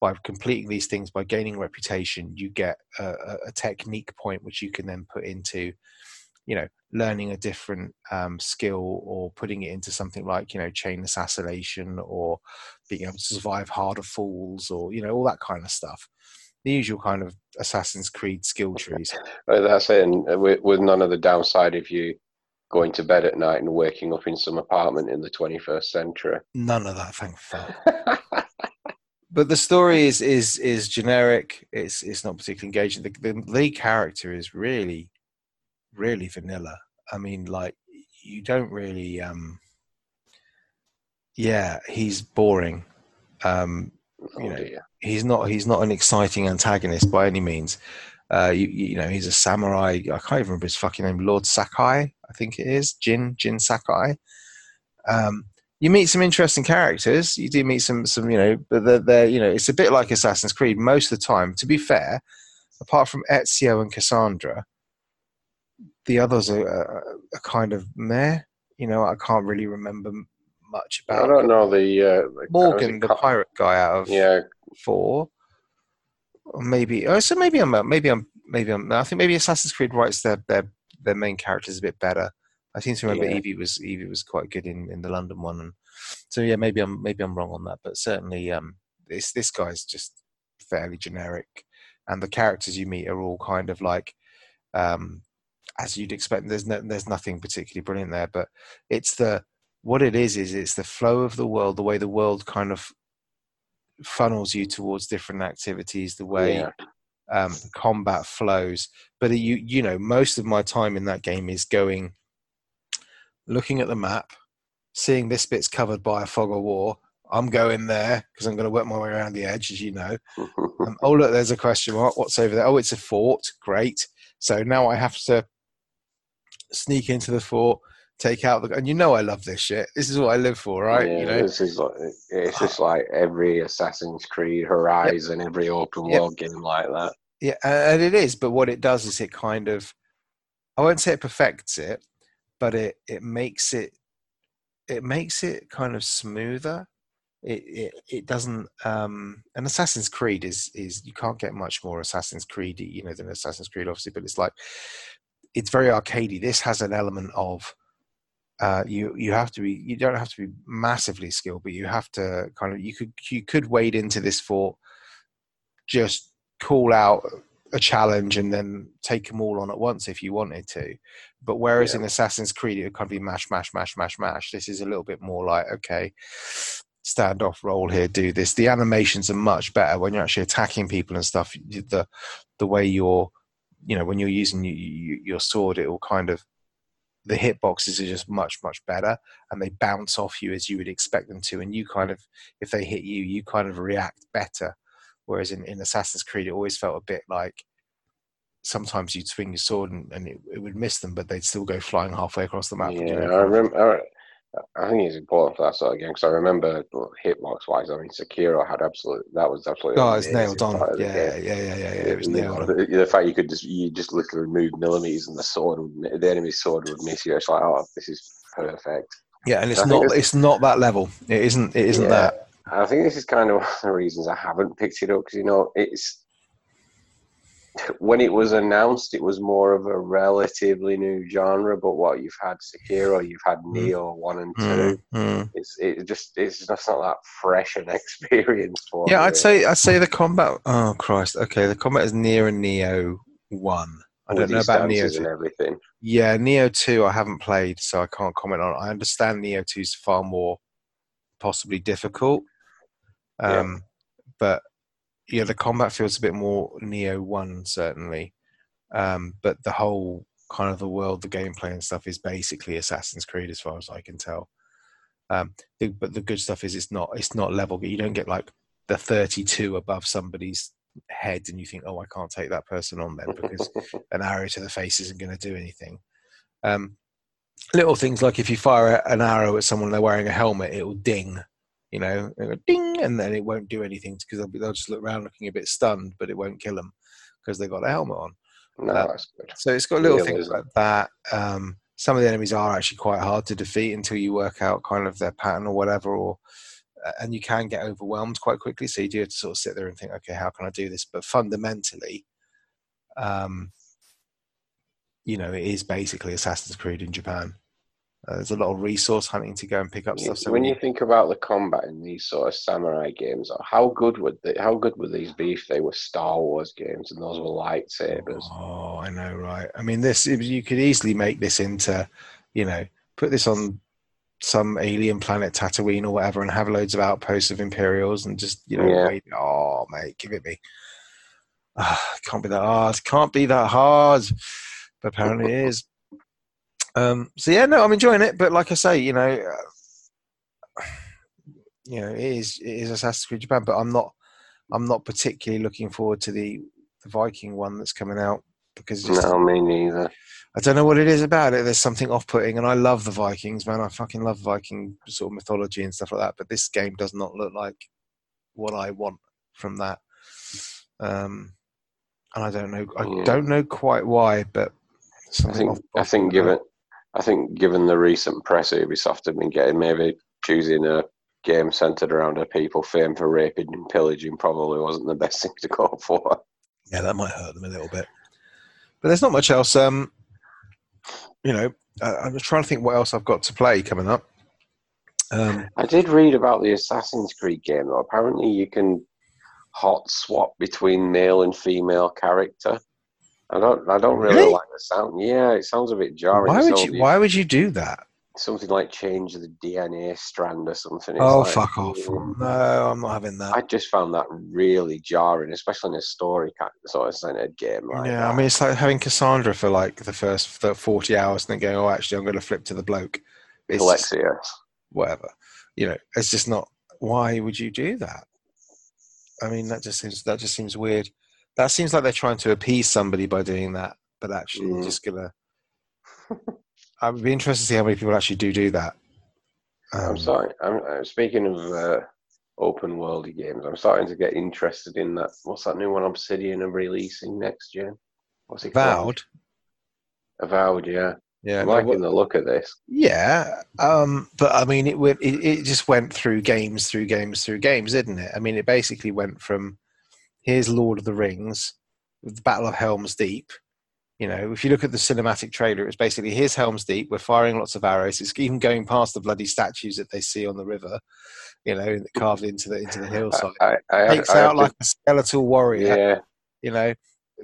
by completing these things, by gaining reputation, you get a, a, technique point which you can then put into you know learning a different um, skill or putting it into something like you know chain assassination or being able to survive harder falls or you know all that kind of stuff. The usual kind of assassin's creed skill trees. That's it and uh, with, with none of the downside of you going to bed at night and waking up in some apartment in the 21st century. None of that thank fuck but the story is is is generic it's it's not particularly engaging the, the lead character is really really vanilla. I mean, like you don't really. um Yeah, he's boring. Um, oh, you know, dear. he's not. He's not an exciting antagonist by any means. Uh, you, you know, he's a samurai. I can't even remember his fucking name. Lord Sakai, I think it is. Jin Jin Sakai. Um, you meet some interesting characters. You do meet some, some, you know, but they're, they're, you know, it's a bit like Assassin's Creed most of the time. To be fair, apart from Ezio and Cassandra, the others are, are, are kind of meh. You know, I can't really remember much about. I don't know the, uh, the Morgan, the pirate guy out of yeah four, or maybe. Oh, so maybe I'm maybe I'm maybe I'm. I think maybe Assassin's Creed writes their their their main characters a bit better. I seem to remember yeah. Evie was Evie was quite good in, in the London one, and so yeah, maybe I'm maybe I'm wrong on that, but certainly um, this this guy's just fairly generic, and the characters you meet are all kind of like um, as you'd expect. There's no, there's nothing particularly brilliant there, but it's the what it is is it's the flow of the world, the way the world kind of funnels you towards different activities, the way yeah. um, combat flows. But you you know most of my time in that game is going, looking at the map, seeing this bit's covered by a fog of war. I'm going there because I'm going to work my way around the edge, as you know. um, oh look, there's a question mark. What's over there? Oh, it's a fort. Great. So now I have to sneak into the fort, take out the. And you know I love this shit. This is what I live for, right? Yeah, you know, this is like it's just like every Assassin's Creed Horizon, yep. every open world yep. game like that. Yeah, and it is. But what it does is it kind of, I won't say it perfects it, but it it makes it, it makes it kind of smoother. It, it it doesn't um and assassin's creed is is you can't get much more assassin's creed you know than assassin's creed obviously but it's like it's very arcadey. This has an element of uh, you you have to be you don't have to be massively skilled, but you have to kind of you could you could wade into this fort, just call out a challenge and then take them all on at once if you wanted to. But whereas yeah. in Assassin's Creed it would kind of be mash, mash, mash, mash, mash. This is a little bit more like okay, stand off, roll here, do this. The animations are much better when you're actually attacking people and stuff. The the way you're you know when you're using your sword, it will kind of the hitboxes are just much much better, and they bounce off you as you would expect them to, and you kind of if they hit you, you kind of react better. Whereas in, in Assassin's Creed, it always felt a bit like sometimes you'd swing your sword and, and it, it, would miss them, but they'd still go flying halfway across the map. Yeah, I remember. I think it's important for that sort of game because I remember hitbox wise. I mean, Sekiro had absolute. That was absolutely. Oh, it's nailed on. Yeah, yeah, yeah, yeah, yeah, It was nailed on. The, the, fact you could just you just literally remove millimeters and the sword, would, the enemy's sword would miss you. It's like, oh, this is perfect. Yeah, and it's and not. It's not that level. It isn't. It isn't yeah, that. I think this is kind of one of the reasons I haven't picked it up because you know it's when it was announced, it was more of a relatively new genre. But what you've had Sekiro, you've had mm. Nioh one and 2 mm. It's it just it's just not that fresh an experience for. Yeah, me. I'd say I'd say the combat. Oh Christ! Okay, the combat is near and Nioh one. I don't know about Nioh two. and everything. Yeah, Nioh two I haven't played, so I can't comment on. it. I understand Nioh two is far more possibly difficult. Um, yeah. but yeah, the combat feels a bit more Nioh One certainly, um, but the whole kind of the world, the gameplay and stuff is basically Assassin's Creed as far as I can tell. Um, the, but the good stuff is it's not it's not level. You don't get like the 32 above somebody's head and you think, oh, I can't take that person on then because an arrow to the face isn't going to do anything. Um, little things like if you fire an arrow at someone they're wearing a helmet, it will ding you know, go ding, and then it won't do anything because they'll, they'll just look around looking a bit stunned, but it won't kill them because they've got a helmet on. No, uh, that's good. So it's got little things like that. Um, some of the enemies are actually quite hard to defeat until you work out kind of their pattern or whatever, or uh, and you can get overwhelmed quite quickly. So you do have to sort of sit there and think, okay, how can I do this? But fundamentally, um, you know, it is basically Assassin's Creed in Japan. Uh, there's a lot of resource hunting to go and pick up stuff. So when you think about the combat in these sort of samurai games, how good would they, how good would these be if they were Star Wars games and those were lightsabers? Oh, I know, right? I mean, this you could easily make this into, you know, put this on some alien planet Tatooine or whatever, and have loads of outposts of Imperials, and just you know, Yeah. wait, oh mate, give it me. It can't be that hard. Can't be that hard, but apparently it is. Um, so yeah, no, I'm enjoying it, but like I say, you know, uh, you know, it is it is Assassin's Creed Japan, but I'm not I'm not particularly looking forward to the the Viking one that's coming out because it's just, No, me neither. I don't know what it is about it. There's something off-putting, and I love the Vikings, man. I fucking love Viking sort of mythology and stuff like that. But this game does not look like what I want from that. Um, and I don't know. I Yeah. don't know quite why, but I something. think off- I think given I think given the recent press Ubisoft have been getting, maybe choosing a game centered around a people famed for raping and pillaging probably wasn't the best thing to go for. yeah, that might hurt them a little bit. But there's not much else. Um, you know, uh, I'm just trying to think what else I've got to play coming up. Um, I did read about the Assassin's Creed game though. Apparently, you can hot swap between male and female character. I don't. I don't really, Really? like the sound. Yeah, it sounds a bit jarring. why would you? Why would you do that? Something like change the DNA strand or something. It's Oh, like, fuck off! No, I'm not having that. I just found that really jarring, especially in a story kind of sort of centered game like yeah, that. I mean, it's like having Cassandra for like the first 40 hours and then going, oh, actually, I'm going to flip to the bloke. It's just, Alexios. whatever. You know, it's just not. Why would you do that? I mean, that just seems that just seems weird. That seems like they're trying to appease somebody by doing that, but actually, Mm. just gonna. I would be interested to see how many people actually do do that. I'm Um, sorry. I'm uh, speaking of uh, open worldy games. I'm starting to get interested in that. What's that new one Obsidian are releasing next gen? What's it called? Vowed. Avowed, yeah. Yeah, I'm liking the look of this. Yeah, um, but I mean, it, went, it it just went through games, through games, through games, didn't it? I mean, it basically went from here's Lord of the Rings, with the Battle of Helm's Deep. You know, if you look at the cinematic trailer, it's basically here's Helm's Deep. We're firing lots of arrows. It's even going past the bloody statues that they see on the river. You know, carved into the into the hillside. I, I, I, Takes I out to- like a skeletal warrior. yeah, You know,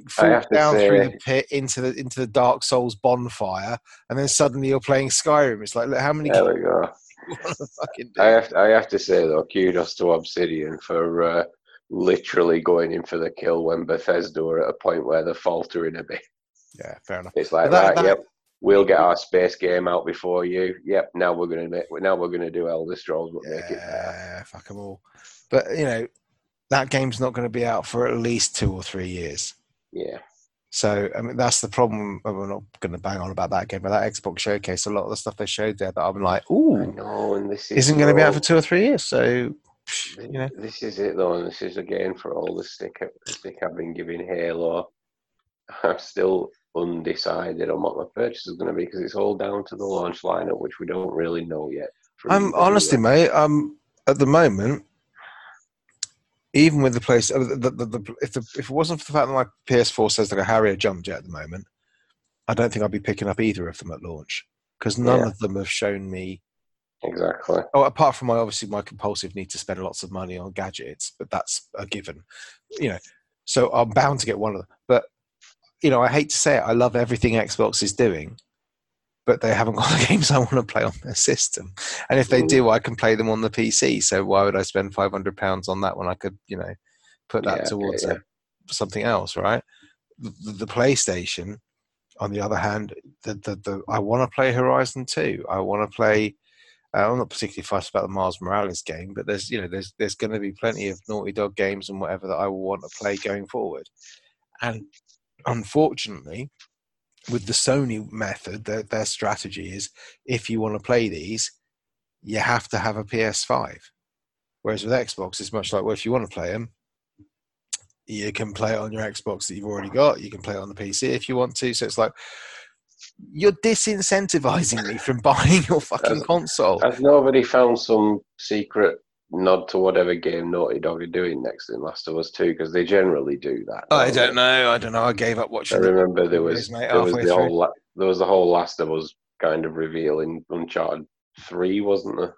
falls to down through the pit into the into the Dark Souls bonfire, and then suddenly you're playing Skyrim. It's like, look, how many there we go. you want to fucking do? I have, I have to say though, kudos to Obsidian for uh, literally going in for the kill when Bethesda were at a point where they're faltering a bit. yeah, fair enough. It's like that- right, that- yep. We'll get our space game out before you. Yep. Now we're gonna make. Now we're gonna do Elder Scrolls, but make it. Yeah, fuck them all. But you know, that game's not going to be out for at least two or three years. Yeah. So I mean, that's the problem. We're not going to bang on about that game, but that Xbox showcase, a lot of the stuff they showed there that I'm like, I ooh, know, and this is isn't going to be out for two or three years. So you know, This is it though, and this is again for all the stick stick I've been giving Halo. I'm still undecided on what my purchase is going to be because it's all down to the launch lineup, which we don't really know yet. I'm honestly, mate. Um, at the moment, even with the place, uh, the, the, the, if the, if it wasn't for the fact that my PS4 says like a Harrier jump jet at the moment, I don't think I'd be picking up either of them at launch because none Yeah. of them have shown me. Exactly. Oh, apart from my obviously my compulsive need to spend lots of money on gadgets, but that's a given, you know. So I'm bound to get one of them. But you know, I hate to say it, I love everything Xbox is doing, but they haven't got the games I want to play on their system. And if they Mm. do, I can play them on the PC. So why would I spend five hundred pounds on that when I could, you know, put that Yeah, towards yeah, A, something else, right? The, the, the PlayStation, on the other hand, the, the, the I want to play Horizon Two. I want to play. Uh, I'm not particularly fussed about the Miles Morales game, but there's you know there's there's going to be plenty of Naughty Dog games and whatever that I will want to play going forward. And unfortunately, with the Sony method, their, their strategy is if you want to play these, you have to have a PS5. Whereas with Xbox, it's much like, well, if you want to play them, you can play it on your Xbox that you've already got. You can play it on the PC if you want to. So it's like you're disincentivizing me from buying your fucking Has- console. Has nobody found some secret nod to whatever game Naughty Dog are doing next in Last of Us Two? Because they generally do that. I don't know. I don't know. I gave up watching. I remember there was mate, there was the through. whole la- there was the whole Last of Us kind of reveal in Uncharted Three, wasn't there?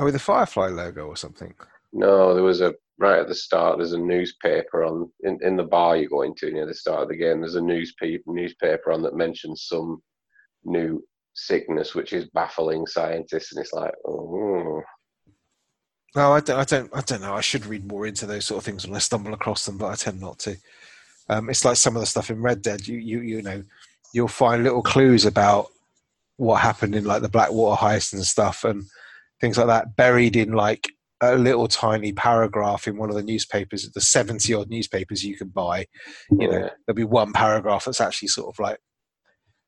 Oh, with the Firefly logo or something. No, there was a right at the start. There's a newspaper on in, in the bar you go into near the start of the game. There's a newspaper newspaper on that mentions some new sickness which is baffling scientists, and it's like, oh, No, I don't. I don't. I don't know. I should read more into those sort of things when I stumble across them, but I tend not to. Um, it's like some of the stuff in Red Dead. You, you, you know, you'll find little clues about what happened in like the Blackwater heist and stuff, and things like that, buried in like a little tiny paragraph in one of the newspapers, the seventy odd newspapers you can buy. You know, there'll be one paragraph that's actually sort of like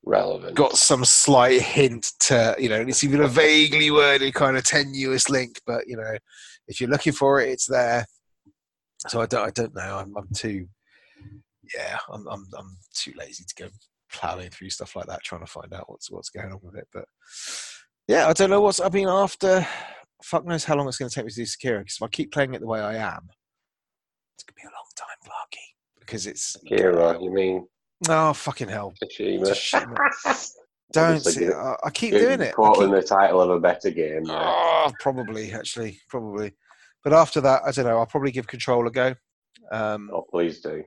relevant. got some slight hint to you know it's even a vaguely worded kind of tenuous link but you know if you're looking for it it's there so i don't i don't know i'm, I'm too yeah I'm, I'm i'm too lazy to go plowing through stuff like that trying to find out what's what's going on with it but yeah i don't know what's i mean after fuck knows how long it's going to take me to do Sekiro because if i keep playing it the way i am it's going to be a long time Clarky, because it's Kira, you mean oh fucking hell Tsushima? Don't. See, I, I keep doing it. Quoting keep- the title of a better game. yeah. oh, probably, actually, probably. But after that, I don't know. I'll probably give Control a go um, Oh, please do.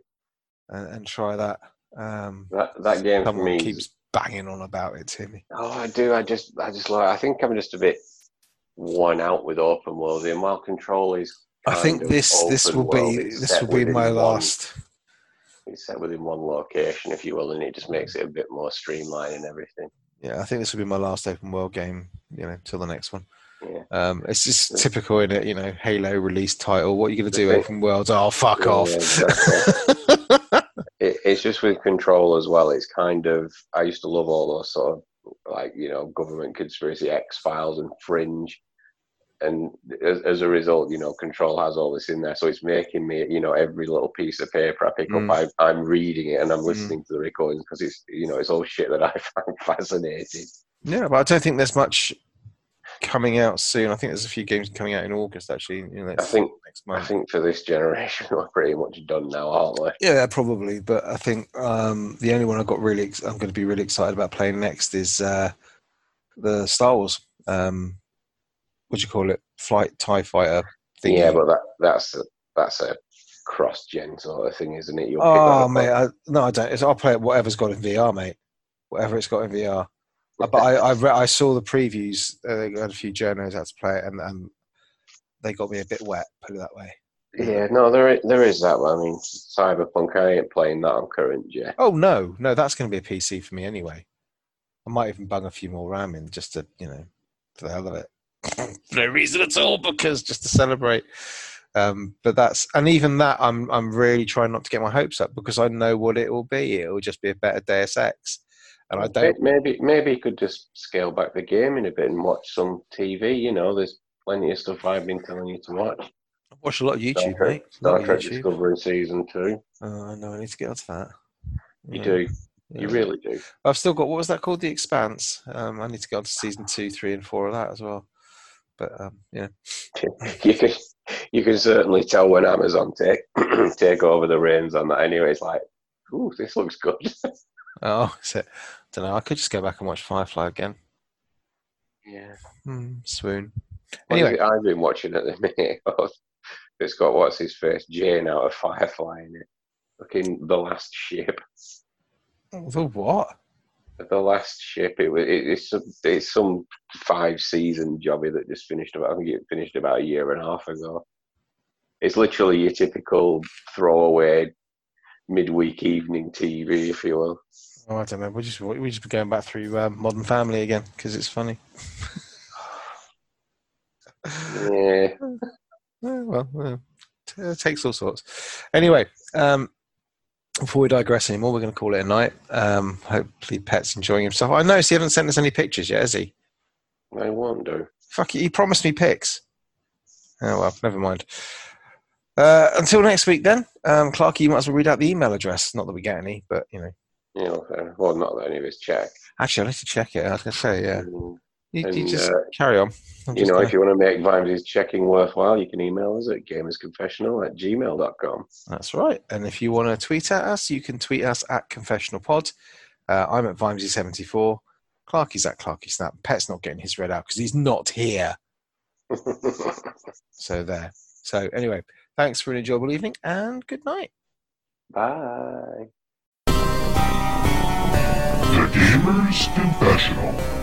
and, and try that. Um, That that game for me. keeps banging on about it to me. Oh, I do. I just, I just like. I think I'm just a bit worn out with open world. And while Control is, I think this this will world, be this will be my one- last. It's set within one location, if you will, and it just makes it a bit more streamlined and everything. Yeah, I think this will be my last open world game. You know, till the next one. Yeah. Um, it's just typical in it. You know, Halo release title. What are you going to do? Open worlds? Oh, fuck Yeah, off. It, it's just with Control as well. It's kind of. I used to love all those sort of like you know government conspiracy, X Files, and Fringe. And as, as a result, you know, Control has all this in there, so it's making me, you know, every little piece of paper I pick Mm. up, I, I'm reading it and I'm listening to the recordings because it's, you know, it's all shit that I find fascinating. Yeah, but I don't think there's much coming out soon. I think there's a few games coming out in August actually. You know, I think, next I think for this generation, we're pretty much done now, aren't we? Yeah, probably. But I think um, the only one I got really, ex- I'm going to be really excited about playing next is uh, the Star Wars. Um, what do you call it? Flight Tie Fighter. Thing. Yeah, but that that's a, that's a cross-gen sort of thing, isn't it? You'll oh mate, I, no, I don't. It's, I'll play it whatever's got in VR, mate. Whatever it's got in VR. Uh, but I, I, re- I saw the previews. Uh, they had a few journos out to play it, and, and they got me a bit wet. Put it that way. Yeah, no, there is, there is that. One. I mean, Cyberpunk, I ain't playing that on current gen. Oh no, no, that's going to be a PC for me anyway. I might even bung a few more RAM in just to, you know, for the hell of it. no reason at all, because just to celebrate. Um, but that's and even that, I'm I'm really trying not to get my hopes up because I know what it will be. It will just be a better Deus Ex, and I don't. Maybe maybe you could just scale back the gaming a bit and watch some TV. You know, there's plenty of stuff I've been telling you to watch. I watch a lot of Star YouTube, Trek, mate. Star Trek YouTube. Discovery season two. Oh, I know. I need to get onto that. You Yeah, do, yeah. you really do. I've still got what was that called? The Expanse. Um, I need to get on to season two, three, and four of that as well. But um, yeah, you can you can certainly tell when Amazon take take over the reins on that. Anyway, it's like, ooh, this looks good. oh, is it? Don't know. I could just go back and watch Firefly again. Yeah. Hmm, swoon. Anyway. it I've been watching at the minute. it's got what's his face, Jane out of Firefly in it. Looking the last ship. The what? The last ship. It was. It, it's some. It's some five season jobby that just finished about. I think it finished about a year and a half ago. It's literally your typical throwaway midweek evening TV, if you will. Oh, I don't know. We just we just be going back through um, Modern Family again because it's funny. Yeah. Yeah, well, yeah. It takes all sorts. Anyway, um, before we digress anymore, we're going to call it a night. Um, hopefully, Pet's enjoying himself. I noticed he hasn't sent us any pictures yet, has he? I won't do. Fuck it, he promised me pics. Oh well, never mind. Uh, until next week, then, um, Clarky, you might as well read out the email address. Not that we get any, but you know. You know, enough. well, not that any of us check. Actually, I need to check it. I was going to say, yeah. Mm. You, you just uh, carry on. I'm You know, gonna- if you want to make Vimes' checking worthwhile, you can email us at gamersconfessional at gmail.com. That's right. And if you want to tweet at us, you can tweet us at confessionalpod. Uh, I'm at Vimesy74. Clarky's at Clarky Snap. Pet's not getting his read out because he's not here. So there. So anyway, thanks for an enjoyable evening and good night. Bye. The Gamer's Confessional.